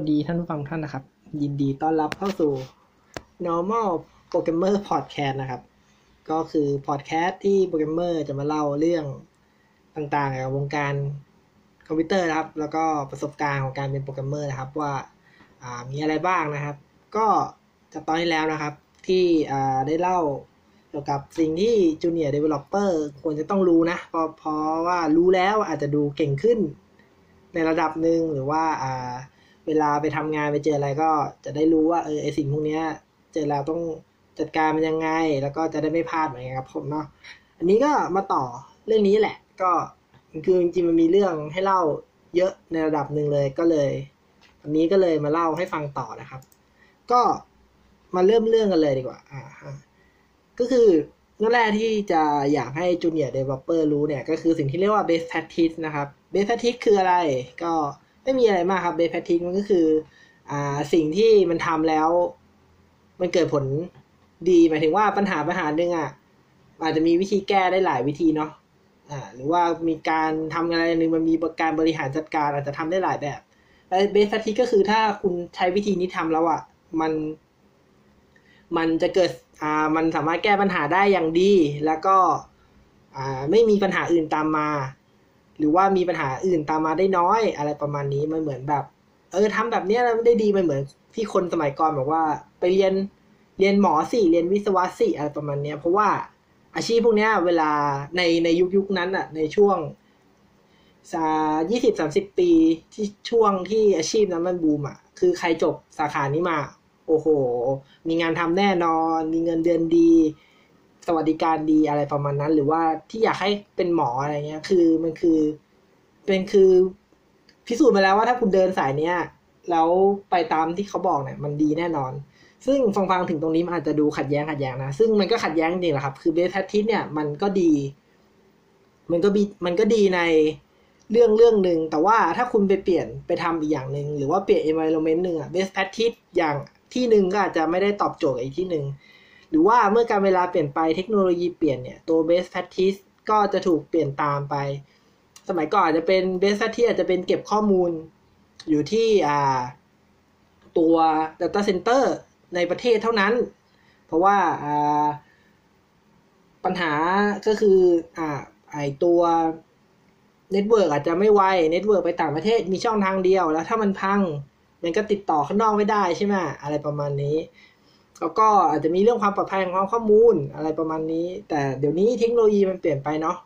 สวัสดีท่านผู้ฟังท่านนะครับ ยินดีต้อนรับเข้าสู่ normal programmer podcast นะครับ ก็คือพอดแคสต์ที่โปรแกรมเมอร์จะมาเล่าเรื่องต่างๆเกี่ยวกับวงการคอมพิวเตอร์นะครับ แล้วก็ประสบการณ์ของการเป็นโปรแกรมเมอร์นะครับว่ามีอะไรบ้างนะครับ ก็จากตอนที่แล้วนะครับ ที่ได้เล่าเกี่ยวกับสิ่งที่ Junior Developer ควรจะต้องรู้นะเพราะเพราะว่ารู้แล้วอาจจะดูเก่งขึ้นในระดับหนึ่งหรือว่าอ่า เวลาไปทำงานไปเจออะไรก็จะได้รู้ว่าเออไอสิ่งพวกเนี้ยเจอแล้วต้องจัดการมันยังไง แล้วก็จะได้ไม่พลาดเหมือนกันครับผมเนาะอันนี้ก็มาต่อเรื่องนี้แหละ ก็คือจริงๆมันมีเรื่องให้เล่าเยอะในระดับหนึ่งเลยก็เลยวันนี้ก็เลยมาเล่าให้ฟังต่อนะครับ ก็มาเริ่มเรื่องกันเลยดีกว่าอ่าก็คือเรื่องแรกที่จะอยากให้ Junior Developer รู้เนี่ย ก็คือสิ่งที่เรียกว่า Best Practice นะครับ Best Practice คืออะไรก็ ไม่มีอะไรมากครับ Best Practice มันก็คือ อ่าสิ่งที่มันทำแล้ว มันเกิดผลดีหมายถึงว่าปัญหาปัญหาหนึ่งอะอาจจะมีวิธีแก้ได้หลายวิธีเนาะอ่าหรือว่ามีการทำอะไรหนึ่งมันมีการบริหารจัดการอาจจะทำได้หลายแบบแต่เบส a ทิก็คือถ้าคุณใช้วิธีนี้ทำแล้วอะมัน มันจะเกิดอ่ามันสามารถแก้ปัญหาได้อย่างดี แล้วก็อ่าไม่มีปัญหาอื่นตามมา หรือว่ามีปัญหาอื่นตามมาได้น้อยอะไรประมาณนี้มันเหมือนแบบ เออทำแบบนี้แล้วได้ดีมันเหมือนที่คนสมัยก่อนบอกว่า ไปเรียนเรียนหมอสิเรียนวิศวะสิอะไรประมาณเนี้ยเพราะว่าอาชีพพวกเนี้ยเวลาในในยุคยุคนั้นอะในช่วงสายี่สิบสามสิบปีที่ช่วงที่อาชีพนั้นมันบูมอะคือใครจบสาขานี้มา โอ้โห มีงานทำแน่นอน มีเงินเดือนดี สวัสดิการดีอะไรประมาณนั้น หรือว่าที่อยากให้เป็นหมออะไรเงี้ย คือมันคือเป็นคือพิสูจน์มาแล้วว่าถ้าคุณเดินสายเนี้ยแล้วไปตามที่เขาบอกเนี่ยมันดีแน่นอน ซึ่งฟังฟังถึงตรงนี้มันอาจจะดูขัดแย้งขัดแย้งนะ ซึ่งมันก็ขัดแย้งจริงแหละครับ คือเบสแพทิสเนี่ยมันก็ดี มันก็บีมันก็ดีในเรื่องเรื่องหนึ่ง แต่ว่าถ้าคุณไปเปลี่ยนไปทำอีกอย่างหนึ่งหรือว่าเปลี่ยน environment หนึ่งอะเบสแพทิสอย่างที่หนึ่งก็อาจจะไม่ได้ตอบโจทย์อีกที่หนึ่ง หรือว่าเมื่อกาลเวลาเปลี่ยนไปเทคโนโลยีเปลี่ยนเนี่ยตัว best practice ก็จะถูกเปลี่ยนตามไป สมัยก่อนอาจจะเป็น best practice อาจจะเป็นเก็บข้อมูลอยู่ที่อ่าตัว data center ในประเทศเท่านั้น เพราะว่าอ่าปัญหาก็คืออ่าไอตัว network อาจจะไม่ไว network ไปต่างประเทศมีช่องทางเดียว แล้วถ้ามันพัง มันก็ติดต่อข้างนอกไม่ได้ใช่ไหมอะไรประมาณนี้ แล้วก็อาจจะมีเรื่องความปลอดภัยของข้อมูลอะไรประมาณนี้ แต่เดี๋ยวนี้เทคโนโลยีมันเปลี่ยนไปเนาะ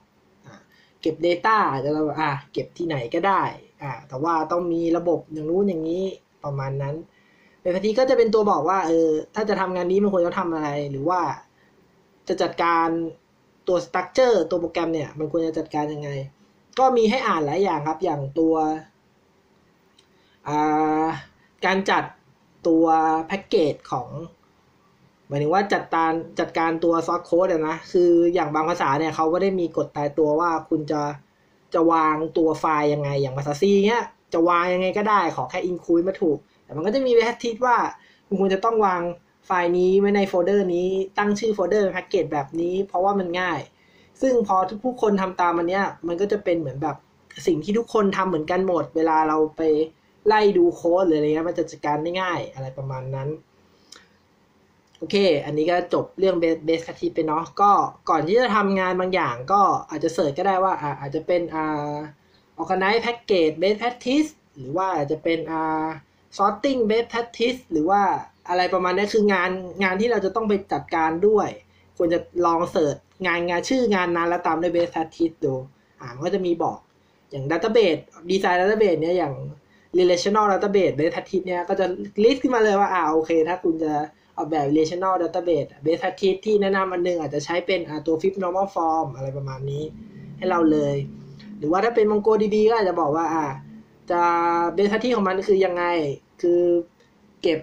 เก็บ Data อาจจะเราอะเก็บที่ไหนก็ได้อ่าแต่ว่าต้องมีระบบอย่างนู้นอย่างนี้ประมาณนั้นเป็นทีก็จะเป็นตัวบอกว่าเออถ้าจะทำงานนี้มันควรจะทำอะไร หรือว่าจะจัดการตัวสตั๊กเจอร์ตัวโปรแกรมเนี่ย มันควรจะจัดการยังไง ก็มีให้อ่านหลายอย่างครับ อย่างตัวการจัดตัวแพ็กเกจของ หมายถึงว่าจัดการจัดการตัว source code นะคืออย่างบางภาษาเนี่ยเขาก็ได้มีกฎตายตัวว่าคุณจะจะวางตัวไฟล์ยังไง อย่างภาษาซีเนี้ยจะวางยังไงก็ได้ ขอแค่ include มาถูก แต่มันก็จะมี practice ว่า คุณควรจะต้องวางไฟล์นี้ไว้ในโฟลเดอร์นี้ตั้งชื่อโฟลเดอร์แพ็กเกจแบบนี้เพราะว่ามันง่าย ซึ่งพอทุกผู้คนทำตามมันเนี้ยมันก็จะเป็นเหมือนแบบสิ่งที่ทุกคนทำเหมือนกันหมด เวลาเราไปไล่ดูโค้ดหรืออะไรเงี้ยมันจะจัดการได้ง่ายอะไรประมาณนั้น โอเค อันนี้ก็จบเรื่องเบสคัททีไปเนาะก็ก่อนที่จะทำงานบางอย่างก็อาจจะเสิร์ชก็ได้ว่าอาอาจจะเป็นอ่า organize package best practice หรือว่าอาจจะเป็นอ่า sorting best practice หรือว่าอะไรประมาณนี้คืองานงานที่เราจะต้องไปจัดการด้วย ควรจะลอง search งานงานชื่องานนั้นแล้วตามด้วย best practice ดูอ่ามันก็จะมีบอกอย่าง database design database เนี่ยอย่าง relational database base practice เนี่ยก็จะลิสต์ขึ้นมาเลยว่าอ่าโอเค ถ้าคุณจะ ออกแบบ relational database base practice ที่แนะนำอันนึงอาจจะใช้เป็นตัว fifth normal form อะไรประมาณนี้ให้เราเลย หรือว่าถ้าเป็น MongoDB ก็อาจจะบอกว่าอ่าจะ base practice ของมันคือยังไง คือเก็บ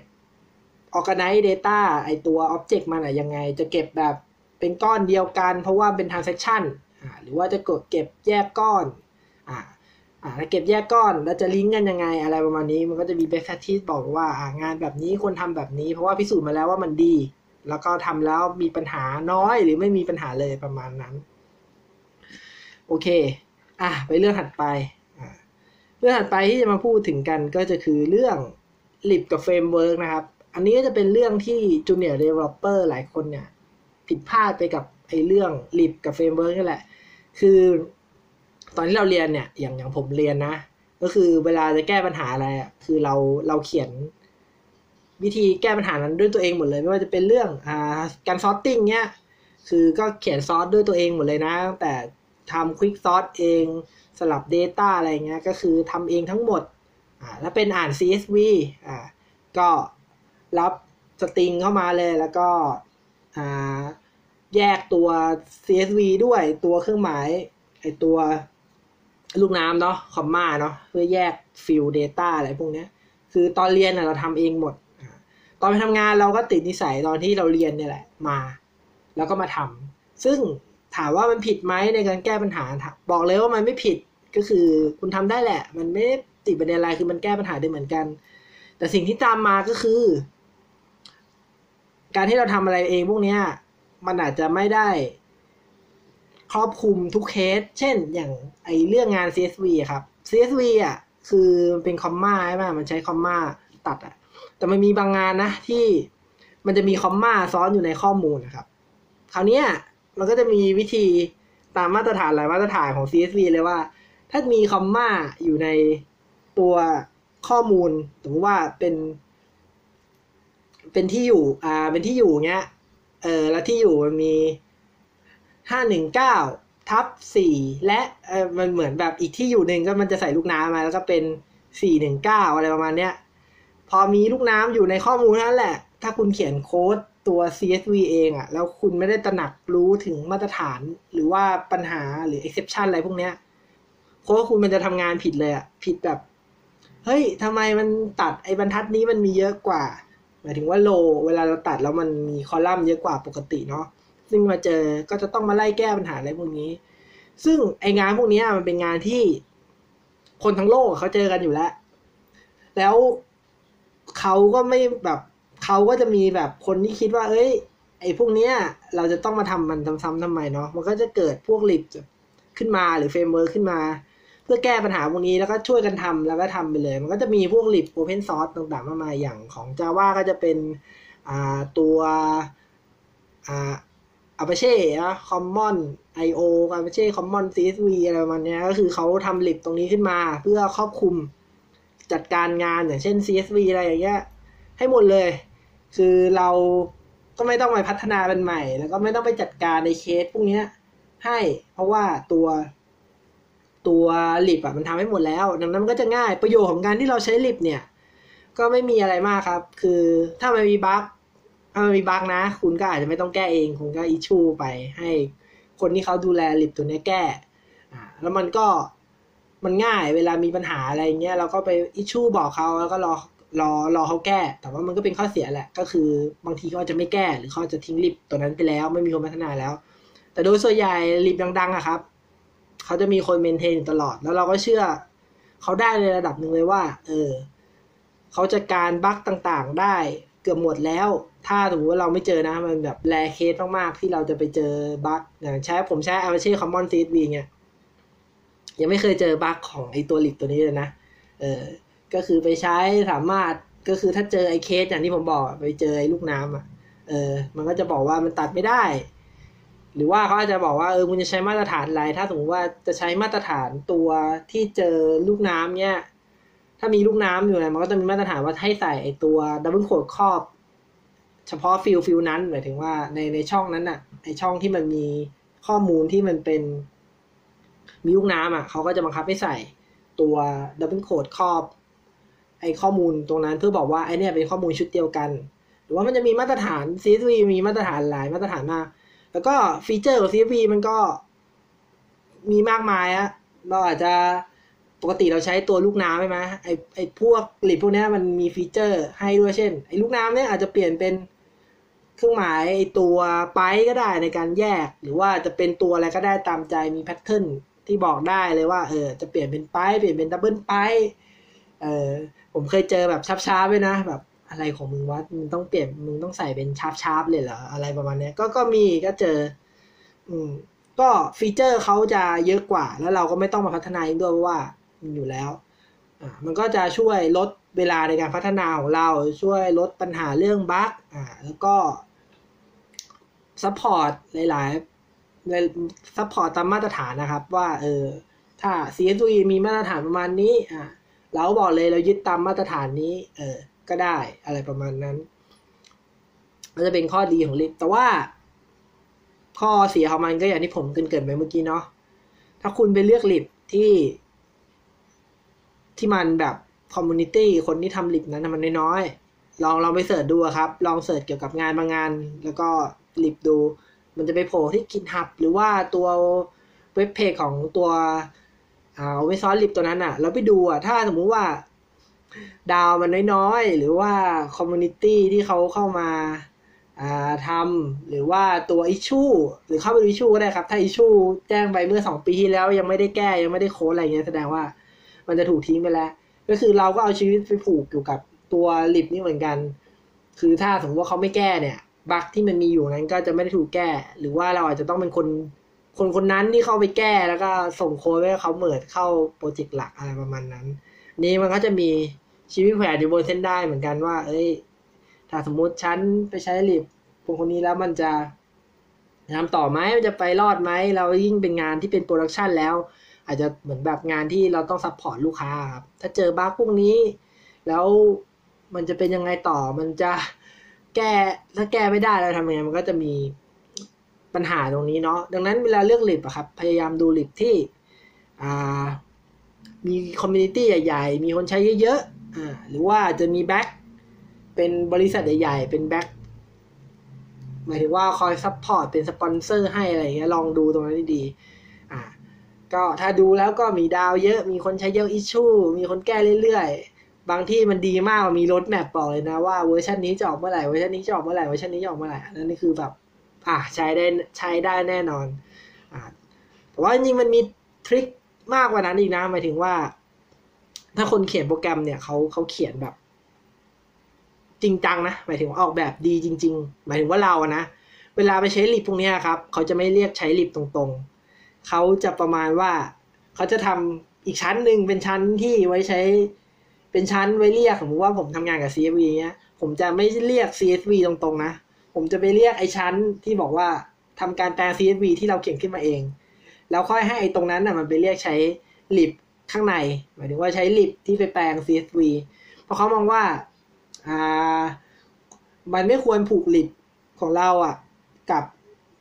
organize data ไอตัว object มันอะยังไง จะเก็บแบบเป็นก้อนเดียวกัน เพราะว่าเป็น transaction อ่าหรือว่าจะกดเก็บแยกก้อนอ่า อ่าแล้วเก็บแยกก้อนแล้วจะลิงก์กันยังไงอะไรประมาณนี้มันก็จะมี best practice บอกว่าอ่างานแบบนี้ควรทำแบบนี้ เพราะว่าพิสูจน์มาแล้วว่ามันดี แล้วก็ทำแล้วมีปัญหาน้อยหรือไม่มีปัญหาเลยประมาณนั้น โอเคอะไปเรื่องถัดไปเรื่องถัดไปที่จะมาพูดถึงกันก็จะคือเรื่อง lib กับ framework นะครับ อันนี้ก็จะเป็นเรื่องที่ Junior Developer หลายคนเนี่ยผิดพลาดไปกับไอ้เรื่อง lib กับ framework นี่แหละ คือ ตอนที่เราเรียนเนี่ยอย่างอย่างผมเรียนนะ ก็คือเวลาจะแก้ปัญหาอะไรอะคือเราเราเขียน วิธีแก้ปัญหานั้นด้วยตัวเองหมดเลย ไม่ว่าจะเป็นเรื่องอ่าการ sorting เนี้ยคือก็เขียนซอสด้วยตัวเองหมดเลยนะแต่ทำควิกซอสเองสลับ Data อะไรเงี้ยก็คือทำเองทั้งหมดอ่าแล้วเป็นอ่าน CSV อ่าก็รับสตริงเข้ามาเลยแล้วก็อ่าแยกตัว CSV ด้วยตัวเครื่องหมายไอตัว ลูกน้ำเนาะคอมมาเนาะเพื่อแยกฟิล Data อะไรพวกเนี้ยคือตอนเรียนเราทำเองหมด ตอนไปทำงานเราก็ติดนิสัยตอนที่เราเรียนเนี่ยแหละมา แล้วก็มาทำซึ่งถามว่ามันผิดไหมในการแก้ปัญหา บอกเลยว่ามันไม่ผิดก็คือคุณทำได้แหละ มันไม่ติดประเด็นอะไรคือมันแก้ปัญหาได้เหมือนกัน แต่สิ่งที่ตามมาก็คือ การที่เราทำอะไรเองพวกนี้มันอาจจะไม่ได้ ครอบคลุมทุกเคส เช่นอย่างไอเรื่องงาน CSV ครับ CSV อะคือเป็นคอมมาใช่ไหมมันใช้คอมมาตัดอะแต่มันมีบางงานนะที่มันจะมีคอมมาซ้อนอยู่ในข้อมูลนะครับ คราวนี้มันก็จะมีวิธีตามมาตรฐานหลายมาตรฐานของ CSV เลยว่า ถ้ามีคอมมาอยู่ในตัวข้อมูลสมมติว่าเป็น เป็นที่อยู่ อ่า เป็นที่อยู่เงี้ย เออแล้วที่อยู่มันมี ห้าหนึ่งเก้าทับสี่และเออมันเหมือนแบบอีกที่อยู่หนึ่งก็มันจะใส่ลูกน้ำมาแล้วก็เป็นสี่หนึ่งเก้าอะไรประมาณเนี้ยพอมีลูกน้ำอยู่ในข้อมูลนั่นแหละ ถ้าคุณเขียนโค้ดตัว CSV เองอะ่ะแล้วคุณไม่ได้ตระหนักรู้ถึงมาตรฐานหรือว่าปัญหาหรือ exception อะไรพวกเนี้ยโค้ดคุณมันจะทำงานผิดเลยอะ่ะผิดแบบเฮ้ยทำไมมันตัดไอ้บรรทัดนี้มันมีเยอะกว่าหมายถึงว่าโล เวลาเราตัดแล้วมันมีคอลัมน์เยอะกว่าปกติเนาะ ซึ่งมาเจอก็จะต้องมาไล่แก้ปัญหาอะไรพวกนี้ ซึ่งไองานพวกนี้มันเป็นงานที่คนทั้งโลกเขาเจอกันอยู่แล้ว แล้วเขาก็ไม่แบบเขาก็จะมีแบบคนที่คิดว่า เอ้ย ไอ้พวกเนี้ย เราจะต้องมาทำมันซ้ำๆทำไมเนาะมันก็จะเกิดพวก lib ขึ้นมาหรือ framework ขึ้นมา เพื่อแก้ปัญหาพวกนี้แล้วก็ช่วยกันทำแล้วก็ทำไปเลย มันก็จะมีพวก lib open source ต่างๆมากมายอย่างของ Java ก็จะเป็นตัว อ่า Apache นะ Common IO Apache Common CSV อะไรประมาณนี้ก็คือเขาทำลิบตรงนี้ขึ้นมา เพื่อครอบคลุมจัดการงานอย่างเช่น CSV อะไรอย่างเงี้ยให้หมดเลย คือเราก็ไม่ต้องไปพัฒนาเป็นใหม่ แล้วก็ไม่ต้องไปจัดการในเคสพวกนี้ให้ เพราะว่าตัวตัวลิบอะมันทำให้หมดแล้ว ดังนั้นมันก็จะง่ายประโยชน์ของการที่เราใช้ลิบเนี่ย ก็ไม่มีอะไรมากครับ คือถ้ามันมีบั๊ก ถ้ามันมีบั๊กนะ คุณก็อาจจะไม่ต้องแก้เอง คุณก็อิชูไปให้คนที่เขาดูแลลิบตัวนี้แก้อ่าแล้วมันก็มันง่ายเวลามีปัญหาอะไรเงี้ยเราก็ไปอิชูบอกเขาแล้วก็รอรอรอเขาแก้ แต่ว่ามันก็เป็นข้อเสียแหละ ก็คือบางทีเขาจะไม่แก้ หรือเขาจะทิ้งลิบตัวนั้นไปแล้ว ไม่มีคนพัฒนาแล้ว แต่โดยส่วนใหญ่ลิบดังๆอะครับเขาจะมีคนเมนเทนอยู่ตลอด แล้วเราก็เชื่อเขาได้ในระดับหนึ่งเลยว่า เออเขาจัดการบั๊กต่างๆได้เกือบหมดแล้ว ถ้าถือว่าเราไม่เจอนะ มันแบบแรเคสมากๆ ที่เราจะไปเจอบั๊กอย่างใช้ผมใช้ Apache Common CSV เนี่ยยังไม่เคยเจอบั๊กของไอตัวหลิบตัวนี้เลยนะเออก็คือไปใช้สามารถก็คือถ้าเจอไอเคสอย่างที่ผมบอกไปเจอไอลูกน้ำอะเออมันก็จะบอกว่ามันตัดไม่ได้ หรือว่าเขาอาจจะบอกว่าเออคุณจะใช้มาตรฐานอะไร ถ้าสมมติว่าจะใช้มาตรฐานตัวที่เจอลูกน้ำเนี่ยถ้ามีลูกน้ำอยู่นะมันก็จะมีมาตรฐานว่าให้ใส่ไอตัว double quote ครอบ เฉพาะ field field นั้นหมายถึงว่าในในช่องนั้นอะไอช่องที่มันมีข้อมูลที่มันเป็นมีลูกน้ำอะเขาก็จะบังคับให้ใส่ตัว double quote ครอบ ไอข้อมูลตรงนั้นเพื่อบอกว่าไอเนี่ยเป็นข้อมูลชุดเดียวกัน หรือว่ามันจะมีมาตรฐาน CSV มีมาตรฐานหลายมาตรฐานมาก แล้วก็ feature ของ CSV มันก็มีมากมายอะเราอาจจะปกติเราใช้ตัวลูกน้ำใช่ไหมไอไอพวก lib พวกนี้มันมี feature ให้ด้วยเช่นไอลูกน้ำเนี่ยอาจจะเปลี่ยนเป็น เครื่องหมายตัว pipe ก็ได้ในการแยก หรือว่าจะเป็นตัวอะไรก็ได้ตามใจมี pattern ที่บอกได้เลยว่าเออจะเปลี่ยนเป็น pipe เปลี่ยนเป็น double pipe เออผมเคยเจอแบบ sharp sharp เลยนะแบบอะไรของมึงวะมึงต้องเปลี่ยนมึงต้องใส่เป็น sharp sharp เลยเหรออะไรประมาณนี้ก็ก็มีก็เจอ อืม ก็ feature เขาจะเยอะกว่า แล้วเราก็ไม่ต้องมาพัฒนาเองด้วยเพราะว่ามันอยู่แล้วอ่ามันก็จะช่วยลดเวลาในการพัฒนาของเราช่วยลดปัญหาเรื่อง bug อ่าแล้วก็ support หลายๆใน support ตามมาตรฐานนะครับ ว่าเออถ้า CSV มีมาตรฐานประมาณนี้อ่าเราบอกเลยเรายึดตามมาตรฐานนี้ เออก็ได้อะไรประมาณนั้นก็จะเป็นข้อดีของ lib แต่ว่า ข้อเสียของมันก็อย่างที่ผมเกริ่นเกริ่นไปเมื่อกี้เนาะถ้าคุณไปเลือก lib ที่ ที่มันแบบ community คนที่ทำ lib นั้นมันน้อยๆลองลองไป search ดูครับ ลอง search เกี่ยวกับงานบางงาน แล้วก็ lib ดู มันจะไปโผล่ที่ GitHub หรือว่าตัวweb page ของตัวอ่าเว็บ source lib ตัวนั้นอะแล้วไปดูอะ ถ้าสมมุติว่า ดาวมันน้อยๆ หรือว่า community ที่เขาเข้ามาทำหรือว่าตัว issue หรือเข้าไปดู issue ก็ได้ครับ ถ้า issue แจ้งไปเมื่อสองปีที่แล้วยังไม่ได้แก้ยังไม่ได้โค้ดอะไรเงี้ยแสดงว่า มันจะถูกทิ้งไปแล้ว ก็คือเราก็เอาชีวิตไปผูกอยู่กับตัว lib นี่เหมือนกัน คือถ้าสมมติว่าเขาไม่แก้เนี่ย bug ที่มันมีอยู่นั้นก็จะไม่ได้ถูกแก้ หรือว่าเราอาจจะต้องเป็นคนคนคนนั้นที่เข้าไปแก้แล้วก็ส่งโค้ดให้เขาเหมิดเข้าโปรเจกต์หลักอะไรประมาณนั้น นี้มันก็จะมีชีวิตแขวนอยู่บนเส้นได้เหมือนกันว่า เอ้ย ถ้าสมมุติฉันไปใช้ lib คนคนนี้แล้วมันจะทำต่อไหมมันจะไปรอดไหมเรายิ่งเป็นงานที่เป็น production แล้ว อาจจะเหมือนแบบงานที่เราต้อง support ลูกค้าครับถ้าเจอ bug พวกนี้ แล้วมันจะเป็นยังไงต่อมันจะ แก้ถ้าแก้ไม่ได้เราทำยังไงมันก็จะมีปัญหาตรงนี้เนาะดังนั้นเวลาเลือก lib อะครับ พยายามดู lib ที่มี community ใหญ่ๆ มีคนใช้เยอะๆหรือว่าจะมี back เป็นบริษัทใหญ่ๆ เป็น back หมายถึงว่าคอย support เป็นสปอนเซอร์ให้อะไรเงี้ยลองดูตรงนั้นดีๆอ่าก็ถ้าดูแล้วก็มีดาวเยอะ มีคนใช้เยอะ issue มีคนแก้เรื่อยๆ บางที่มันดีมากมี roadmap บอกเลยนะว่าเวอร์ชันนี้จะออกเมื่อไหร่เวอร์ชันนี้จะออกเมื่อไหร่เวอร์ชันนี้จะออกเมื่อไหร่นั่นนี่คือแบบอ่าใช้ได้ใช้ได้แน่นอนอ่าแต่ว่าจริงมันมี trick มากกว่านั้นอีกนะหมายถึงว่า ถ้าคนเขียนโปรแกรมเนี่ยเขาเขาเขียนแบบ จริงจังนะหมายถึงออกแบบดีจริง ๆ หมายถึงว่าเราอะนะเวลาไปใช้ลิปพวกนี้ครับเขาจะไม่เรียกใช้ลิปตรงๆเขาจะประมาณว่าเขาจะทำอีกชั้นหนึ่งเป็นชั้นที่ไว้ใช้ เป็นชั้นไว้เรียกสมมติว่าผมทำงานกับ CSV เนี้ย ผมจะไม่เรียก CSV ตรงๆนะ ผมจะไปเรียกไอ้ชั้นที่บอกว่าทำการแปลง CSV ที่เราเขียนขึ้นมาเอง แล้วค่อยให้ไอ้ตรงนั้นน่ะมันไปเรียกใช้ลิปข้างใน หมายถึงว่าใช้ลิปที่ไปแปลง CSV เพราะเขามองว่าอ่ามันไม่ควรผูกลิปของเราอะ กับ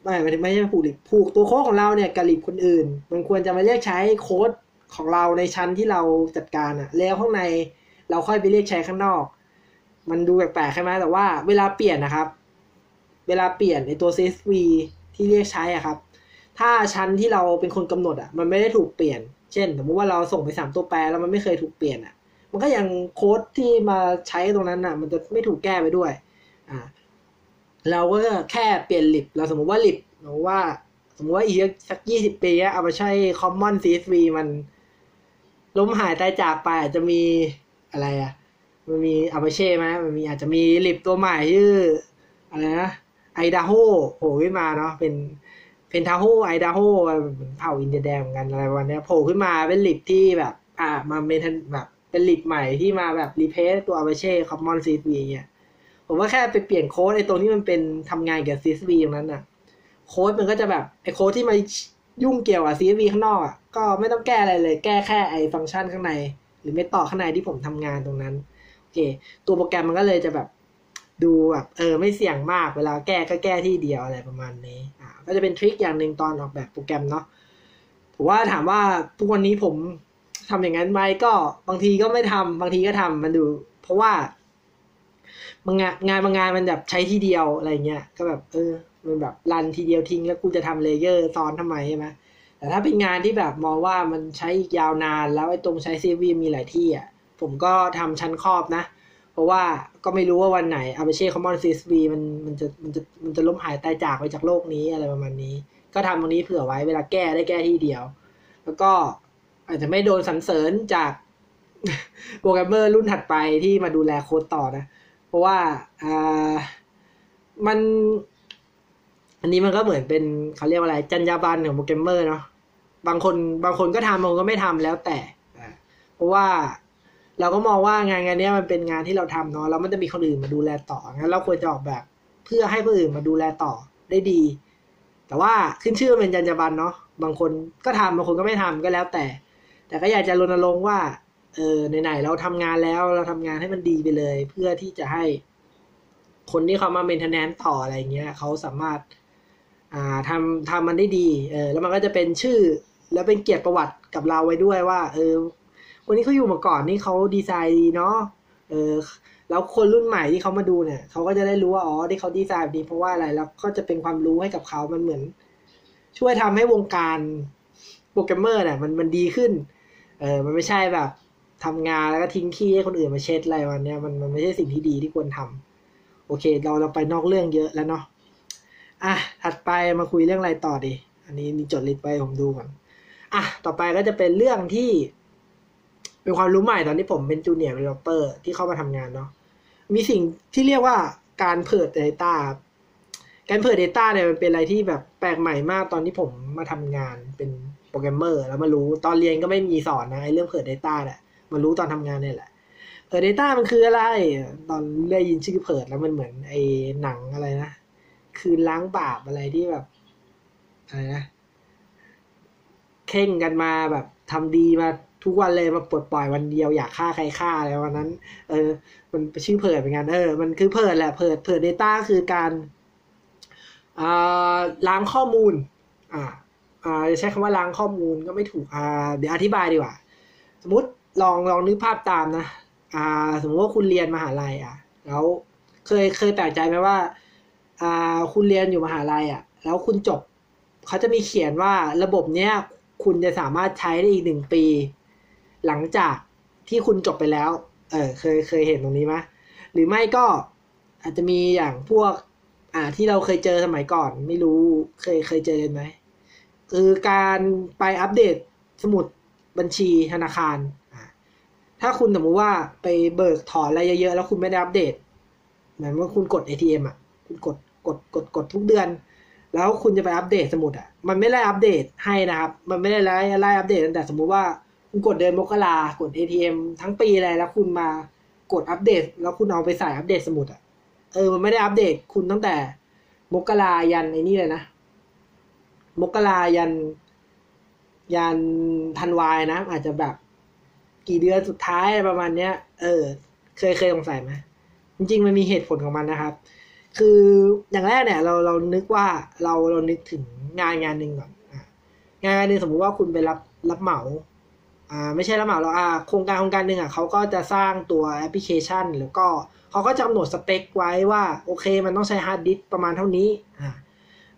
ไม่ไม่ไม่ใช่ผูกลิปผูกตัวโค้ดของเราเนี่ยกับลิปคนอื่น มันควรจะมาเรียกใช้โค้ดของเราในชั้นที่เราจัดการอะ แล้วข้างใน เราค่อยไปเรียกใช้ข้างนอก มันดูแปลกๆใช่ไหมแต่ว่าเวลาเปลี่ยนนะครับ เวลาเปลี่ยนในตัว CSV ที่เรียกใช้อะครับ ถ้าชั้นที่เราเป็นคนกำหนดอะ มันไม่ได้ถูกเปลี่ยน เช่น สมมติว่าเราส่งไปสามตัวแปรแล้วมันไม่เคยถูกเปลี่ยนอะ มันก็ยังโค้ดที่มาใช้ตรงนั้นอะ มันจะไม่ถูกแก้ไปด้วย อ่า เราก็แค่เปลี่ยนลิปเราสมมติว่าลิปสมมติว่าสมมติว่าอีกสักยี่สิบปีเอามาใช้ common CSV มันล้มหายตายจากไปอาจจะมี อะไรอะ มันมีอาเช่ไหมมันมีอาจจะมีลิปตัวใหม่ชื่ออะไรนะไอดาโฮโผล่ขึ้นมาเนาะเป็นเพนทาโฮไอดาโฮเผ่าอินเดียแดงเหมือนกันอะไรวันนี้โผล่ขึ้นมาเป็น lib ที่แบบ อ่ามา main แบบเป็น lib ใหม่ที่มาแบบ replace ตัว Apache Commons CSV เนี่ยผมว่าแค่ไปเปลี่ยนโค้ดไอตรงที่มันเป็นทำงานกับ CSV ตรงนั้นน่ะ โค้ดมันก็จะแบบไอโค้ดที่มายุ่งเกี่ยวกับ CSV ข้างนอกอะก็ไม่ต้องแก้อะไรเลย แก้แค่ไอฟังก์ชันข้างใน หรือ method ข้างในที่ผมทำงานตรงนั้นโอเค ตัวโปรแกรมมันก็เลยจะแบบดูแบบเออไม่เสี่ยงมากเวลาแก้ก็แก้ที่เดียวอะไรประมาณนี้อ่าก็จะเป็น trick อย่างหนึ่งตอนออกแบบโปรแกรมเนาะผมว่าถามว่าทุกวันนี้ผมทำอย่างนั้นไหมก็บางทีก็ไม่ทำบางทีก็ทำมันดู เพราะว่าบางงานงานบางงานมันแบบใช้ทีเดียวอะไรเงี้ยก็แบบเออมันแบบรันทีเดียวทิ้งแล้วกูจะทำเลเยอร์ซ้อนทำไมใช่ไหม แต่ถ้าเป็นงานที่แบบมองว่ามันใช้ยาวนาน แล้วไอ้ตรงใช้ซีวีมีหลายที่อะผมก็ทำชั้นครอบนะ เพราะว่าก็ไม่รู้ว่าวันไหน Apache Common CSV มันมันจะมันจะมันจะล้มหายตายจากไปจากโลกนี้อะไรประมาณนี้ ก็ทำตรงนี้เผื่อไว้เวลาแก้ได้แก้ที่เดียว แล้วก็อาจจะไม่โดนสรรเสริญจากโปรแกรมเมอร์รุ่นถัดไปที่มาดูแลโค้ดต่อนะ เพราะว่าอ่ามัน อันนี้มันก็เหมือนเป็นเขาเรียกว่าอะไรจรรยาบรรณของโปรแกรมเมอร์เนาะบางคนบางคนก็ทำบางคนก็ไม่ทำแล้วแต่เพราะว่าเราก็มองว่างานงานนี้มันเป็นงานที่เราทำเนาะแล้วมันจะมีคนอื่นมาดูแลต่องั้นเราควรจะออกแบบ เพื่อให้คนอื่นมาดูแลต่อได้ดี แต่ว่าขึ้นชื่อเป็นจรรยาบรรณเนาะบางคนก็ทำบางคนก็ไม่ทำก็แล้วแต่ แต่ก็อยากจะรณรงค์ว่าเออไหนๆเราทำงานแล้วเราทำงานให้มันดีไปเลย เพื่อที่จะให้คนที่เขามาเมนเทนแนนต่ออะไรเงี้ยเขาสามารถ อ่าทำทำมันได้ดีเออแล้วมันก็จะเป็นชื่อ แล้วเป็นเกียรติประวัติกับเราไว้ด้วยว่า เออคนนี้เขาอยู่มาก่อนนี่เขาดีไซน์ดีเนาะเออแล้วคนรุ่นใหม่ที่เขามาดูเนี่ยเขาก็จะได้รู้ว่าอ๋อที่เขาดีไซน์แบบนี้เพราะว่าอะไรแล้วก็จะเป็นความรู้ให้กับเขามันเหมือน ช่วยทำให้วงการโปรแกรมเมอร์เนี่ยมันมันดีขึ้นเออมันไม่ใช่แบบทำงานแล้วก็ทิ้งขี้ให้คนอื่นมาเช็ดอะไรวันเนี้ยมันมันไม่ใช่สิ่งที่ดีที่ควรทำโอเค เราเราไปนอกเรื่องเยอะแล้วเนาะ อะถัดไปมาคุยเรื่องอะไรต่อดี อันนี้มีจดลิสต์ไปผมดูก่อนอะต่อไปก็จะเป็นเรื่องที่ เป็นความรู้ใหม่ตอนที่ผมเป็น junior developer ที่เข้ามาทำงานเนาะมีสิ่งที่เรียกว่าการเปิด Data การเปิด Data เนี่ยมันเป็นอะไรที่แบบแปลกใหม่มากตอนที่ผมมาทำงานเป็นโปรแกรมเมอร์แล้วมารู้ตอนเรียนก็ไม่มีสอนนะไอ้เรื่องเปิด Data แหละมารู้ตอนทำงานเนี่ยแหละเปิด Data มันคืออะไร ตอนได้ยินชื่อเปิดแล้วมันเหมือนไอ้หนังอะไรนะ คืนล้างบาปอะไรที่แบบอะไรนะเข่งกันมาแบบทำดีมาทุกวันเลยมาปลดปล่อยวันเดียวอยากฆ่าใครฆ่าอะไรวันนั้น เออ มันชื่อเพิดเป็นงานเออ มันคือเพิดแหละเพิดเพิด Data คือการอ่าล้างข้อมูล อ่าอ่าใช้คำว่าล้างข้อมูลก็ไม่ถูกอ่าเดี๋ยวอธิบายดีกว่า สมมติลองลองนึกภาพตามนะอ่า สมมติว่าคุณเรียนมหาลัยอะ แล้วเคยเคยแปลกใจไหมว่า คุณเรียนอยู่มหาลัยอะ แล้วคุณจบเขาจะมีเขียนว่าระบบเนี้ยคุณจะสามารถใช้ได้อีกหนึ่งปี หลังจากที่คุณจบไปแล้ว เออเคยเคยเห็นตรงนี้ไหมหรือไม่ก็อาจจะมีอย่างพวก อ่าที่เราเคยเจอสมัยก่อน ไม่รู้เคยเคยเจอไหมคือการไปอัปเดตสมุดบัญชีธนาคาร ถ้าคุณสมมติว่าไปเบิกถอนอะไรเยอะๆ แล้วคุณไม่ได้อัปเดต เหมือนว่าคุณกด ATM อะ คุณกด กดกดกดทุกเดือน แล้วคุณจะไปอัปเดตสมุดอะมันไม่ได้อัปเดตให้นะครับ มันไม่ได้ไล่ไล่อัปเดตตั้งแต่สมมุติว่าคุณกดเดือนมกรากด ATM ทั้งปีเลยแล้วคุณมากดอัปเดต แล้วคุณเอาไปใส่อัปเดตสมุดอะเออมันไม่ได้อัปเดตคุณตั้งแต่ มกรายันไอ้นี่เลยนะ มกรายัน ยันธันวายนะ อาจจะแบบ กี่เดือนสุดท้ายประมาณเนี้ย เออ เคยเคยสงสัยไหมจริงๆมันมีเหตุผลของมันนะครับ คืออย่างแรกเนี่ยเราเรานึกว่าเราเรานึกถึงงานงานหนึ่งก่อนงานงานหนึ่งสมมุติว่าคุณไปรับรับเหมาอ่าไม่ใช่รับเหมาเราอ่าโครงการโครงการหนึ่งอะเขาก็จะสร้างตัวแอปพลิเคชัน แล้วก็เขาก็จะกำหนดสเปคไว้ว่าโอเคมันต้องใช้ harddisk ประมาณเท่านี้อ่า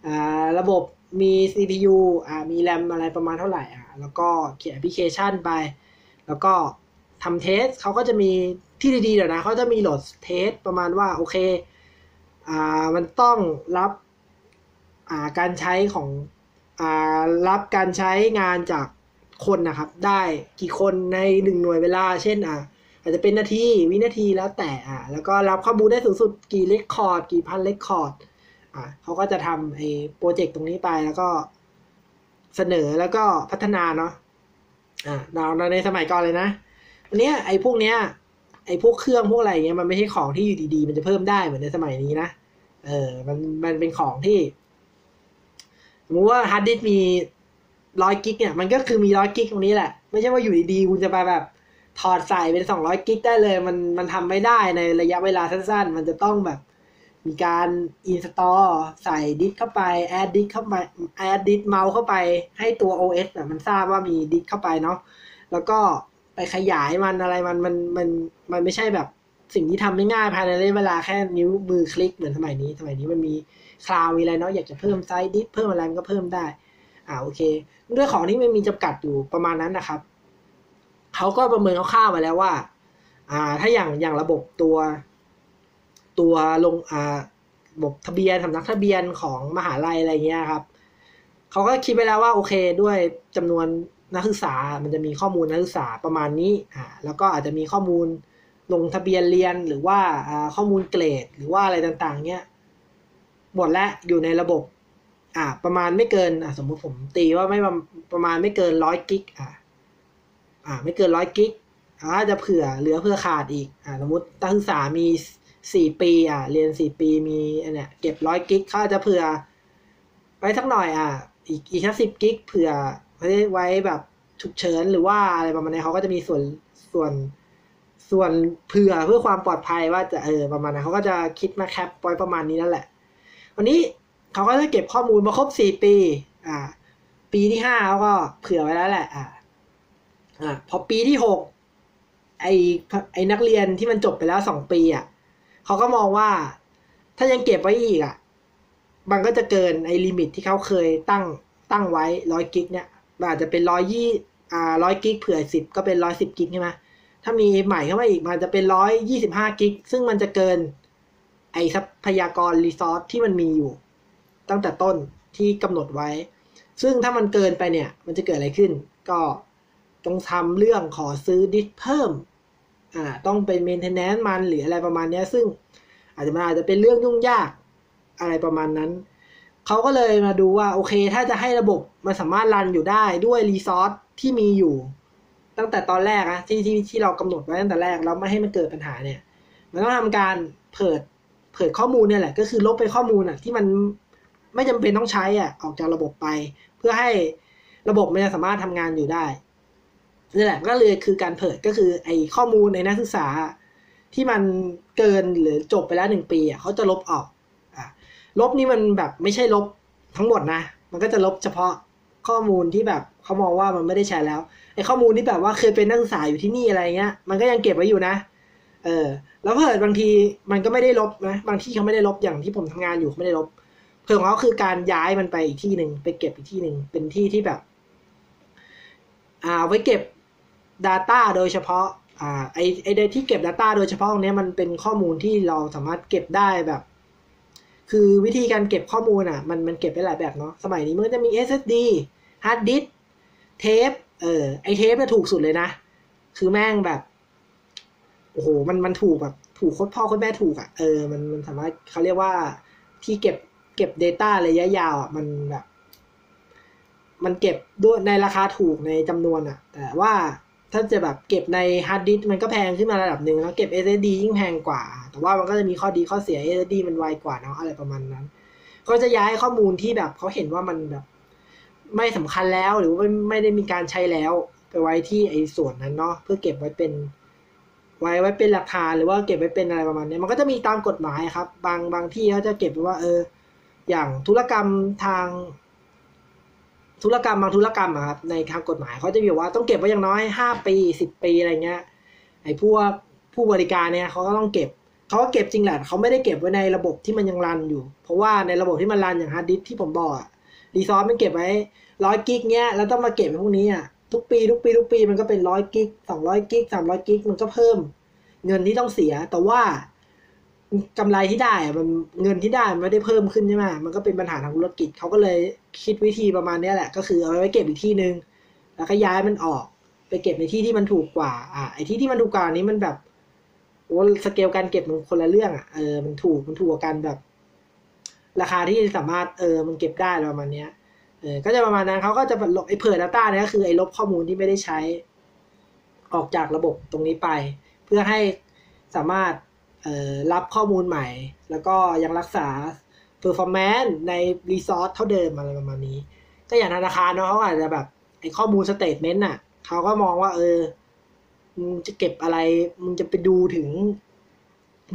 อ่าระบบมี CPU อ่ามีแรมอะไรประมาณเท่าไหร่อ่าแล้วก็เขียนแอปพลิเคชันไป แล้วก็ทำ test เขาก็จะมีที่ดีๆเดี๋ยวนะเขาจะมี load test ประมาณว่าโอเค อ่ามันต้องรับอ่าการใช้ของอ่ารับการใช้งานจากคนนะครับ ได้กี่คนในหนึ่งหน่วยเวลา เช่นอ่าอาจจะเป็นนาทีวินาทีแล้วแต่อ่าแล้วก็รับข้อมูลได้สูงสุดกี่ record กี่พัน recordอ่าเขาก็จะทำไอ้โปรเจกต์ตรงนี้ไปแล้วก็เสนอแล้วก็พัฒนาเนาะอ่าเราในสมัยก่อนเลยนะอันเนี้ยไอ้พวกเนี้ย ไอ้พวกเครื่องพวกอะไรเงี้ยมันไม่ใช่ของที่อยู่ดีๆ มันจะเพิ่มได้เหมือนในสมัยนี้นะเออ มันมันเป็นของที่สมมติว่า harddisk มีร้อย gig เนี่ยมันก็คือมีร้อย gig ตรงนี้แหละ ไม่ใช่ว่าอยู่ดีๆคุณจะไปแบบ ถอดใส่เป็นสองร้อย gig ได้เลย มันมันทำไม่ได้ในระยะเวลาสั้นๆ มันจะต้องแบบ มีการ install ใส่ดิสเข้าไป add disk เข้าไป add disk mount เข้าไปให้ตัว OS อะมันทราบว่ามีดิสเข้าไปเนาะแล้วก็ ไปขยายมันอะไรมันมันมันมันไม่ใช่แบบสิ่งที่ทำไม่ง่ายภายในเวลาแค่นิ้วมือคลิกเหมือนสมัยนี้สมัยนี้มันมี cloud มีอะไรเนาะอยากจะเพิ่ม size disk เพิ่มอะไรมันก็เพิ่มได้ อ่าโอเคด้วยของที่มันมีจำกัดอยู่ประมาณนั้นนะครับเขาก็ประเมินคร่าวๆมาแล้วว่า อ่า ถ้าอย่างอย่างระบบตัว ตัวลงอ่าระบบทะเบียนสำนักทะเบียนของมหาลัยอะไรเงี้ยครับเขาก็คิดไปแล้วว่าโอเคด้วยจำนวน นักศึกษา มันจะมีข้อมูลนักศึกษาประมาณนี้อ่าแล้วก็อาจจะมีข้อมูลลงทะเบียนเรียนหรือว่าข้อมูลเกรด หรือว่าอะไรต่างๆ เนี้ยหมดแล้วอยู่ในระบบ อ่า ประมาณไม่เกินอ่าสมมุติผมตีว่าไม่ประมาณไม่เกินร้อยกิกอ่าอ่า ไม่เกินร้อยกิกอาจจะเผื่อเหลือเพื่อขาดอีกอ่าสมมตินักศึกษามีสี่ปีอะเรียนสี่ปีมีอันเนี้ยเก็บร้อยกิกเขาอาจจะเผื่อไว้สักหน่อยอะอีกอีกแค่สิบกิกเผื่อ ไว้ไว้แบบฉุกเฉินหรือว่าอะไรประมาณนี้เขาก็จะมีส่วนส่วนส่วนเผื่อเพื่อความปลอดภัยว่าจะเออประมาณนั้นเขาก็จะคิดมาแคปไว้ประมาณนี้นั่นแหละวันนี้เขาก็จะเก็บข้อมูลมาครบสี่ปี อ่า ปีที่ห้าเขาก็เผื่อไว้แล้วแหละ อ่าอ่าพอปีที่หกไอไอนักเรียนที่มันจบไปแล้วสองปีอะเขาก็มองว่า ถ้ายังเก็บไว้อีกอะ มันก็จะเกินไอ limit ที่เขาเคยตั้งตั้งไว้ร้อย gig เนี่ย อาจจะเป็นร้อยยี่อ่าร้อย gig เผื่อสิบก็เป็นร้อยสิบ gig ใช่ไหมถ้ามีใหม่เข้ามาอีกมันจะเป็นร้อยยี่สิบห้า gig ซึ่งมันจะเกิน ไอทรัพยากร resource ที่มันมีอยู่ ตั้งแต่ต้นที่กำหนดไว้ ซึ่งถ้ามันเกินไปเนี่ย มันจะเกิดอะไรขึ้น ก็ต้องทำเรื่องขอซื้อดิสเพิ่มอ่าต้องเป็น maintenance มันหรืออะไรประมาณนี้ซึ่งอาจจะมันอาจจะเป็นเรื่องยุ่งยากอะไรประมาณนั้น เขาก็เลยมาดูว่าโอเค ถ้าจะให้ระบบมันสามารถ run อยู่ได้ด้วย resource ที่มีอยู่ ตั้งแต่ตอนแรกนะที่ที่ที่เรากำหนดไว้ตั้งแต่แรกแล้วไม่ให้มันเกิดปัญหาเนี่ย มันต้องทำการเปิดเผยข้อมูลเนี่ยแหละ ก็คือลบไปข้อมูลอะที่มันไม่จำเป็นต้องใช้อะออกจากระบบไป เพื่อให้ระบบมันสามารถทำงานอยู่ได้นี่แหละก็เลยคือการเปิดก็คือไอ้ข้อมูลในนักศึกษาที่มันเกินหรือจบไปแล้วหนึ่งปีอะเขาจะลบออก ลบนี่มันแบบไม่ใช่ลบทั้งหมดนะ มันก็จะลบเฉพาะข้อมูลที่แบบเขามองว่ามันไม่ได้ใช้แล้วไอ้ข้อมูลที่แบบว่าเคยเป็นนักศึกษาอยู่ที่นี่อะไรเงี้ย มันก็ยังเก็บไว้อยู่นะ เออ แล้วเพิ่อบางทีมันก็ไม่ได้ลบนะ บางที่เขาไม่ได้ลบอย่างที่ผมทำงานอยู่เขาไม่ได้ลบ เพิ่อของเขาคือการย้ายมันไปอีกที่หนึ่งไปเก็บอีกที่หนึ่งเป็นที่ที่แบบ อ่า ไว้เก็บ Data โดยเฉพาะ อ่า ไอไอที่เก็บ Data โดยเฉพาะตรงนี้มันเป็นข้อมูลที่เราสามารถเก็บได้แบบ คือวิธีการเก็บข้อมูลอะ มันมันเก็บได้หลายแบบเนาะสมัยนี้มันจะมี SSD hard disk เทปเออไอเทปเนี่ยถูกสุดเลยนะ คือแม่งแบบ โอ้โห มันมันถูกแบบ ถูกโคตรพ่อโคตรแม่ถูกอะ่ะเออมันมันสามารถเขาเรียกว่าที่เก็บเก็บ Data ระยะยาวอะมันแบบ มันเก็บด้วยในราคาถูกในจำนวนอะ่ะ แต่ว่า ถ้าจะแบบเก็บใน hard disk มันก็แพงขึ้นมาระดับหนึ่งแล้วเก็บ SSD ยิ่งแพงกว่า แต่ว่ามันก็จะมีข้อดีข้อเสีย SSD มันไวกว่าเนาะอะไรประมาณนั้น ก็จะย้ายข้อมูลที่แบบเขาเห็นว่ามันแบบ ไม่สำคัญแล้วหรือว่าไม่ได้มีการใช้แล้ว ไปไว้ที่ไอ้ส่วนนั้นเนาะเพื่อเก็บไว้เป็น ไว้ไว้เป็นหลักฐานหรือว่าเก็บไว้เป็นอะไรประมาณนี้มันก็จะมีตามกฎหมายครับ บางบางที่เขาจะเก็บไว้ว่า เออ อย่างธุรกรรมทาง ธุรกรรมบางธุรกรรมอะครับในทางกฎหมายเขาจะบอกว่าต้องเก็บไว้อย่างน้อยห้าปีสิบปีอะไรเงี้ยไอ้พวกผู้บริการเนี่ยเขาก็ต้องเก็บเขาก็เก็บจริงแหละเขาไม่ได้เก็บไว้ในระบบที่มันยัง run อยู่ เพราะว่าในระบบที่มัน run อย่าง hard disk ที่ผมบอกอะ resource มันเก็บไว้ร้อย gig เนี้ยแล้วต้องมาเก็บพวกนี้อะทุกปีทุกปีทุกปีมันก็เป็นร้อย gig สองร้อย gig สามร้อย gig มันก็เพิ่ม เงินที่ต้องเสียแต่ว่า กำไรที่ได้มันเงินที่ได้มันไม่ได้เพิ่มขึ้นใช่ไหมมันก็เป็นปัญหาทางธุรกิจเขาก็เลยคิดวิธีประมาณนี้แหละ ก็คือเอาไว้เก็บอีกที่หนึ่งแล้วก็ย้ายมันออก ไปเก็บในที่ที่มันถูกกว่า อะไอ้ที่ที่มันถูกกว่านี้มันแบบโอ้สเกลการเก็บมันคนละเรื่องอะเออมันถูกมันถูกกันแบบ ราคาที่สามารถเออมันเก็บได้ประมาณเนี้ยเออก็จะประมาณนั้นเขาก็จะลบไอ้เผื่อ Data เนี่ยก็คือไอ้ลบข้อมูลที่ไม่ได้ใช้ ออกจากระบบตรงนี้ไป เพื่อให้สามารถ รับข้อมูลใหม่ แล้วก็ยังรักษา performance ใน resource เท่าเดิมอะไรประมาณนี้ ก็อย่างธนาคารเนาะเขาอาจจะแบบไอข้อมูล statement น่ะเขาก็มองว่า เออมึงจะเก็บอะไร มึงจะไปดูถึง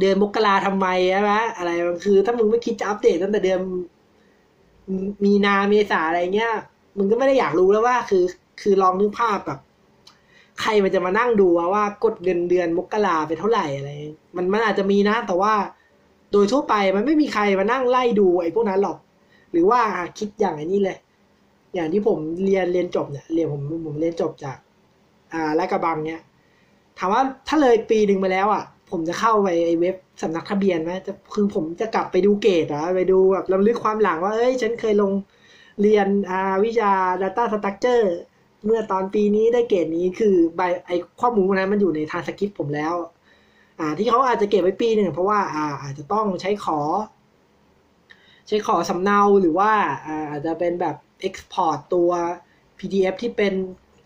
เดือนมกราทำไมใช่ไหมอะไรมันคือ ถ้ามึงไม่คิดจะอัปเดตตั้งแต่เดือนมีนาเมษาอะไรเงี้ย มึงก็ไม่ได้อยากรู้แล้วว่า คือ คือลองนึกภาพแบบ ใครมันจะมานั่งดูว่ากดเงินเดือนมกราไปเท่าไหร่อะไร มันมันอาจจะมีนะ แต่ว่าโดยทั่วไปมันไม่มีใครมานั่งไล่ดูไอ้พวกนั้นหรอก หรือว่าคิดอย่างไอ้นี้เลย อย่างที่ผมเรียนเรียนจบเนี่ยเรียนผมผมเรียนจบจาก อ่าและกระบังเนี่ยถามว่าถ้าเลยปีหนึ่งไปแล้วอะ ผมจะเข้าไปไอ้เว็บสำนักทะเบียนไหมจะคือผมจะกลับไปดูเกรดอะไปดูแบบลำลึกความหลังว่าเอ้ยฉันเคยลงเรียนอ่าวิชา Data Structure เมื่อตอนปีนี้ได้เกรดนี้คือใบไอข้อมูลนั้นมันอยู่ในทางสคริปต์ผมแล้ว อ่า ที่เขาอาจจะเก็บไว้ปีหนึ่งเพราะว่าอ่าอาจจะต้องใช้ขอ ใช้ขอสำเนาหรือว่าอ่าอาจจะเป็นแบบ export ตัว PDF ที่เป็น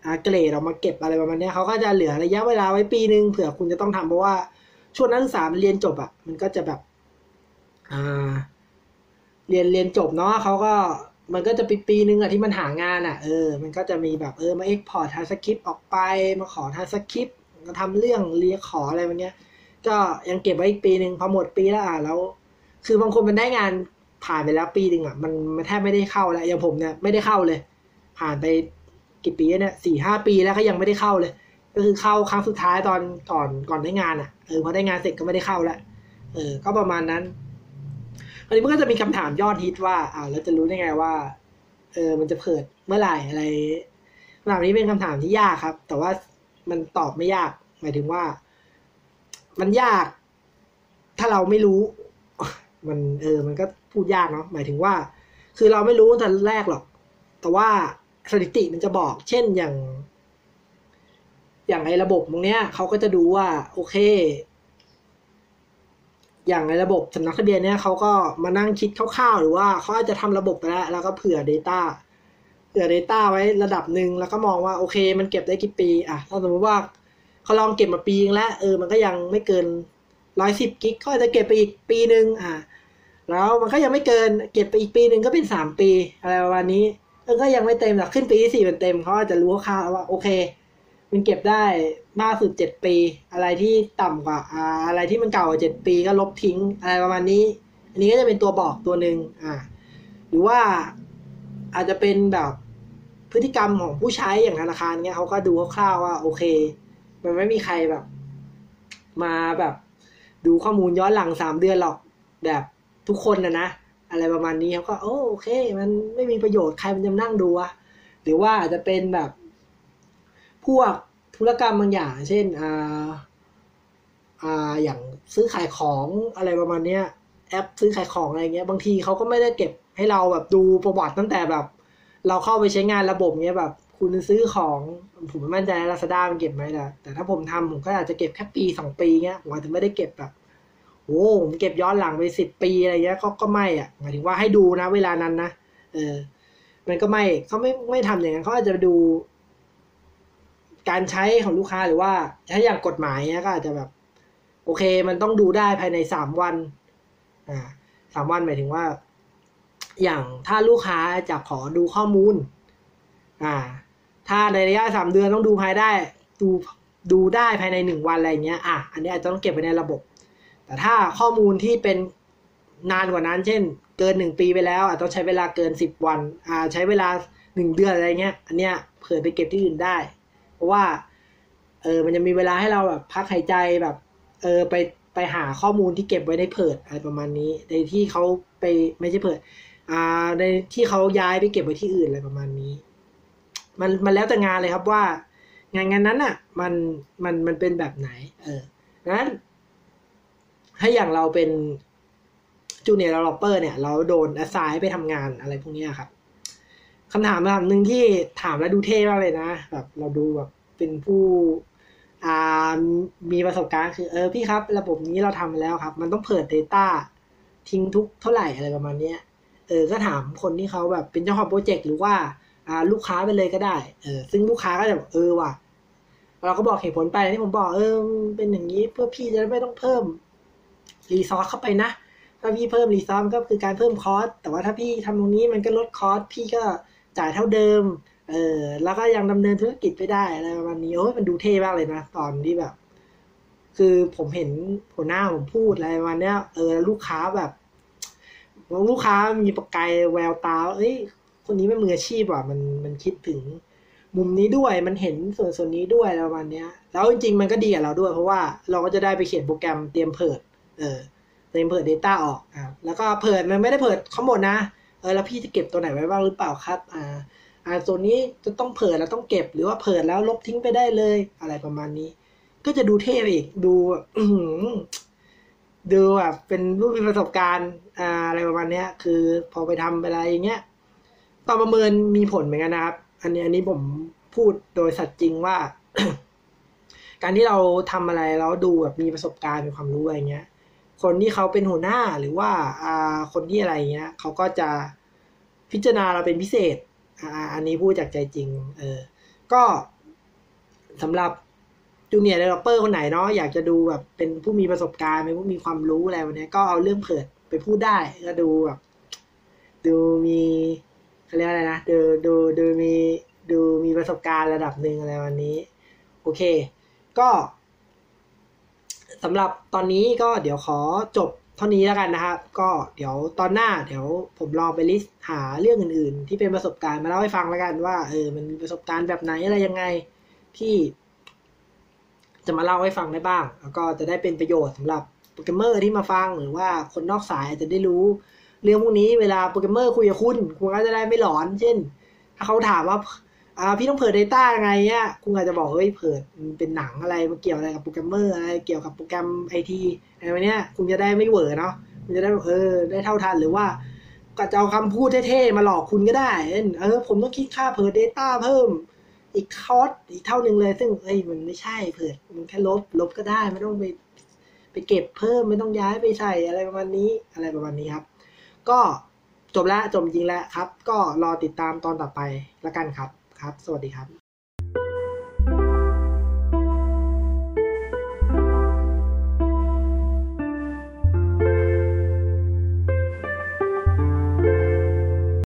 อ่าเกรดออกมาเก็บอะไรประมาณนี้เขาก็จะเหลือระยะเวลาไว้ปีหนึ่งเผื่อคุณจะต้องทำเพราะว่าช่วงนักศึกษาเรียนจบอะ่ะมันก็จะแบบ อ่า เรียนเรียนจบเนาะเขาก็ มันก็จะปีปีนึงอะที่มันหางานอะเออ มันก็จะมีแบบเออมาเอ็กพอร์ตทาสคริปต์ออกไป มาขอทาสคริปต์มาทำเรื่องเรียขออะไรแบบเนี้ย ก็ยังเก็บไว้อีกปีหนึ่งพอหมดปีแล้วอะแล้ว คือบางคนมันได้งานผ่านไปแล้วปีหนึ่งอะมันมันแทบไม่ได้เข้าแล้วอย่างผมเนี่ยไม่ได้เข้าเลย ผ่านไปกี่ปีเนี่ยสี่ห้าปีแล้วก็ยังไม่ได้เข้าเลย ก็คือเข้าครั้งสุดท้ายตอนก่อนก่อนได้งานอะเออพอได้งานเสร็จก็ไม่ได้เข้าแล้วเออ ก็ประมาณนั้น อันนี้มันก็จะมีคำถามยอดฮิตว่าอ่าแล้วจะรู้ได้ไงว่า เออมันจะเปิดเมื่อไหร่อะไรคำถามนี้เป็นคำถามที่ยากครับ แต่ว่ามันตอบไม่ยาก หมายถึงว่า มันยาก ถ้าเราไม่รู้ มัน เออ มันก็พูดยากเนาะหมายถึงว่า คือเราไม่รู้ตั้งแต่แรกหรอก แต่ว่าสถิติมันจะบอก เช่นอย่าง อย่างในระบบตรงเนี้ยเขาก็จะดูว่า โอเค อย่างในระบบสำนักทะเบียนเนี่ยเขาก็มานั่งคิดคร่าวๆ หรือว่าเขาอาจจะทำระบบไปแล้ว แล้วก็เผื่อ Data เผื่อ Data ไว้ระดับหนึ่งแล้วก็มองว่าโอเค มันเก็บได้กี่ปีอะถ้าสมมติว่าเขาลองเก็บมาปีนึงแล้วเออมันก็ยังไม่เกินร้อยสิบกิกก็จะเก็บไปอีกปีหนึ่งอะแล้วมันก็ยังไม่เกินเก็บไปอีกปีหนึ่งก็เป็นสามปีอะไรประมาณนี้เออก็ยังไม่เต็มหรอกขึ้นปีที่สี่เป็นเต็มเขาอาจจะรู้ค่าว่าโอเค มันเก็บได้มากสุดเจ็ดปี อะไรที่ต่ำกว่าอ่าอะไรที่มันเก่ากว่าเจ็ดปีก็ลบทิ้งอะไรประมาณนี้ อันนี้ก็จะเป็นตัวบอกตัวหนึ่งอ่า หรือว่าอาจจะเป็นแบบพฤติกรรมของผู้ใช้อย่างธนาคารเงี้ยเขาก็ดูคร่าวๆว่าโอเค มันไม่มีใครแบบ มาแบบ ดูข้อมูลย้อนหลังสามเดือนหรอกแบบทุกคนนะนะอะไรประมาณนี้เขาก็โอโอเค มันไม่มีประโยชน์ใครมันจะนั่งดูวะหรือว่าอาจจะเป็นแบบ พวกธุรกรรมบางอย่าง เช่นอ่าอ่าอย่างซื้อขายของอะไรประมาณเนี้ย แอปซื้อขายของอะไรเงี้ย บางทีเขาก็ไม่ได้เก็บให้เราแบบดูประวัติตั้งแต่แบบ เราเข้าไปใช้งานระบบเนี้ยแบบ คุณซื้อของผมไม่มั่นใจลาซาด้ามันเก็บไหมแต่แต่ถ้าผมทำผมก็อาจจะเก็บแค่ปีสองปีเงี้ยผมอาจจะไม่ได้เก็บแบบโอ้ผมเก็บย้อนหลังไปสิบปีอะไรเงี้ยก็ก็ไม่อะหมายถึงว่าให้ดูนะ เวลานั้นนะเออมันก็ไม่เขาไม่ไม่ทำอย่างนั้นเขาอาจจะดู การใช้ของลูกค้าหรือว่าถ้าอย่างกฎหมายเนี้ยก็อาจจะแบบ โอเค มันต้องดูได้ภายในสามวัน อ่าสามวันหมายถึงว่า อย่างถ้าลูกค้าจะขอดูข้อมูล อ่า ถ้าในระยะสามเดือนต้องดูภายได้ ดูดูได้ภายในหนึ่งวันอะไรเงี้ย อะ อันนี้อาจจะต้องเก็บไว้ในระบบ แต่ถ้าข้อมูลที่เป็นนานกว่านั้น เช่น เกินหนึ่งปีไปแล้วอาจต้องใช้เวลาเกินสิบวัน อ่า ใช้เวลาหนึ่งเดือนอะไรเงี้ย อันเนี้ยเผื่อไปเก็บที่อื่นได้ ราะว่า เออ มันจะมีเวลาให้เราแบบพักหายใจแบบ เออ ไปไปหาข้อมูลที่เก็บไว้ในเพิดอะไรประมาณนี้ ในที่เขาไปไม่ใช่เพิดอ่า ในที่เขาย้ายไปเก็บไว้ที่อื่นอะไรประมาณนี้ มันมันแล้วแต่งานเลยครับว่า งานงานนั้นอะ มันมันมันเป็นแบบไหน เออนั้นถ้าอย่างเราเป็นจูเนียร์ v ล l เปอร์เนี่ย เราโดน a s ไซน์ไปทำงานอะไรพวกนี้ครับ คำถามคำถามหนึ่งที่ถามแล้วดูเท่มากเลยนะแบบเราดูแบบเป็นผู้อ่ามีประสบการณ์คือเออพี่ครับระบบนี้เราทำแล้วครับ มันต้องเปิด Data ทิ้งทุกเท่าไหร่อะไรประมาณเนี้ยเออก็ถามคนที่เขาแบบเป็นเจ้าของโปรเจกต์หรือว่าอ่าลูกค้าไปเลยก็ได้เออซึ่งลูกค้าก็จะเออว่ะเราก็บอกเหตุผลไปที่ผมบอกเออเป็นอย่างนี้เพื่อพี่จะไม่ต้องเพิ่ม resource เข้าไปนะถ้าพี่เพิ่ม resource ก็คือการเพิ่ม cost แต่ว่าถ้าพี่ทำตรงนี้มันก็ลด cost พี่ก็ จ่ายเท่าเดิม เออแล้วก็ยังดำเนินธุรกิจไปได้อะไรประมาณนี้โอ้ยมันดูเท่มากเลยนะตอนที่แบบ คือผมเห็นหัวหน้าผมพูดอะไรประมาณเนี้ยเออลูกค้าแบบลูกค้ามีประกายแววตาเอ้ย คนนี้เป็นมืออาชีพว่ะมันมันคิดถึง มุมนี้ด้วยมันเห็นส่วนส่วนนี้ด้วยอะไรประมาณเนี้ย แล้วจริงๆมันก็ดีกับเราด้วยเพราะว่าเราก็จะได้ไปเขียนโปรแกรมเตรียมเพิดเออเตรียมเพิด Data ออกอ่าแล้วก็เพิดมันไม่ได้เพิดข้างบนนะ เออแล้วพี่จะเก็บตัวไหนไว้บ้างหรือเปล่าครับ อ่า อ่าตัวนี้จะต้องเพิดแล้วต้องเก็บหรือว่าเพิดแล้วลบทิ้งไปได้เลย อะไรประมาณนี้ ก็จะดูเท่อีก ดูดูแบบเป็นรูปมีประสบการณ์ อ่า อะไรประมาณเนี้ยคือพอไปทำอะไรอย่างเงี้ยตอนประเมินมีผลเหมือนกันนะครับ อันนี้อันนี้ผมพูดโดยสัตย์จริงว่า การที่เราทำอะไรแล้วดูแบบมีประสบการณ์มีความรู้อะไรเงี้ย คนที่เขาเป็นหัวหน้าหรือว่าอ่าคนที่อะไรเงี้ยเขาก็จะพิจารณาเราเป็นพิเศษอ่าอันนี้พูดจากใจจริง เออ ก็สำหรับ junior developer คนไหนเนาะอยากจะดูแบบเป็นผู้มีประสบการณ์เป็นผู้มีความรู้อะไรวันนี้ก็เอาเรื่องเผิดไปพูดได้ก็ดูแบบ ดูมีเขาเรียกอะไรนะดูดูดูมีดูมีประสบการณ์ระดับหนึ่งอะไรวันนี้ โอเค ก็ สำหรับตอนนี้ก็เดี๋ยวขอจบเท่านี้แล้วกันนะครับ ก็เดี๋ยวตอนหน้าเดี๋ยวผมลองไปลิสต์หาเรื่องอื่น ๆ ที่เป็นประสบการณ์มาเล่าให้ฟังแล้วกันว่าเออมันมีประสบการณ์แบบไหนอะไรยังไงที่ จะมาเล่าให้ฟังได้บ้าง แล้วก็จะได้เป็นประโยชน์สำหรับโปรแกรมเมอร์ที่มาฟังหรือว่าคนนอกสายจะได้รู้ เรื่องพวกนี้เวลาโปรแกรมเมอร์คุยกับคุณคุณก็จะได้ไม่หลอน เช่น ถ้าเขาถามว่า อ่าพี่ต้องเปิด Data ยังไงเนี่ยคุณอาจจะบอกเฮ้ยเปิดเป็นหนังอะไรมันเกี่ยวอะไรกับโปรแกรมเมอร์อะไรเกี่ยวกับโปรแกรมไอทีอะไรแบบเนี้ยคุณจะได้ไม่เหวอเนาะคุณจะได้เออได้เท่าทันหรือว่าก็จะเอาคำพูดเท่ๆมาหลอกคุณก็ได้ เออ ผมต้องคิดค่าเปิด Data เพิ่มอีกคอร์สอีกเท่าหนึ่งเลย ซึ่งเอ้ยมันไม่ใช่เผิดมันแค่ลบลบก็ได้ไม่ต้องไปไปเก็บเพิ่มไม่ต้องย้ายไปใส่อะไรประมาณนี้อะไรประมาณนี้ครับ ก็จบแล้วจบจริงแล้วครับ ก็รอติดตามตอนต่อไปละกันครับ ครับ สวัสดีครับ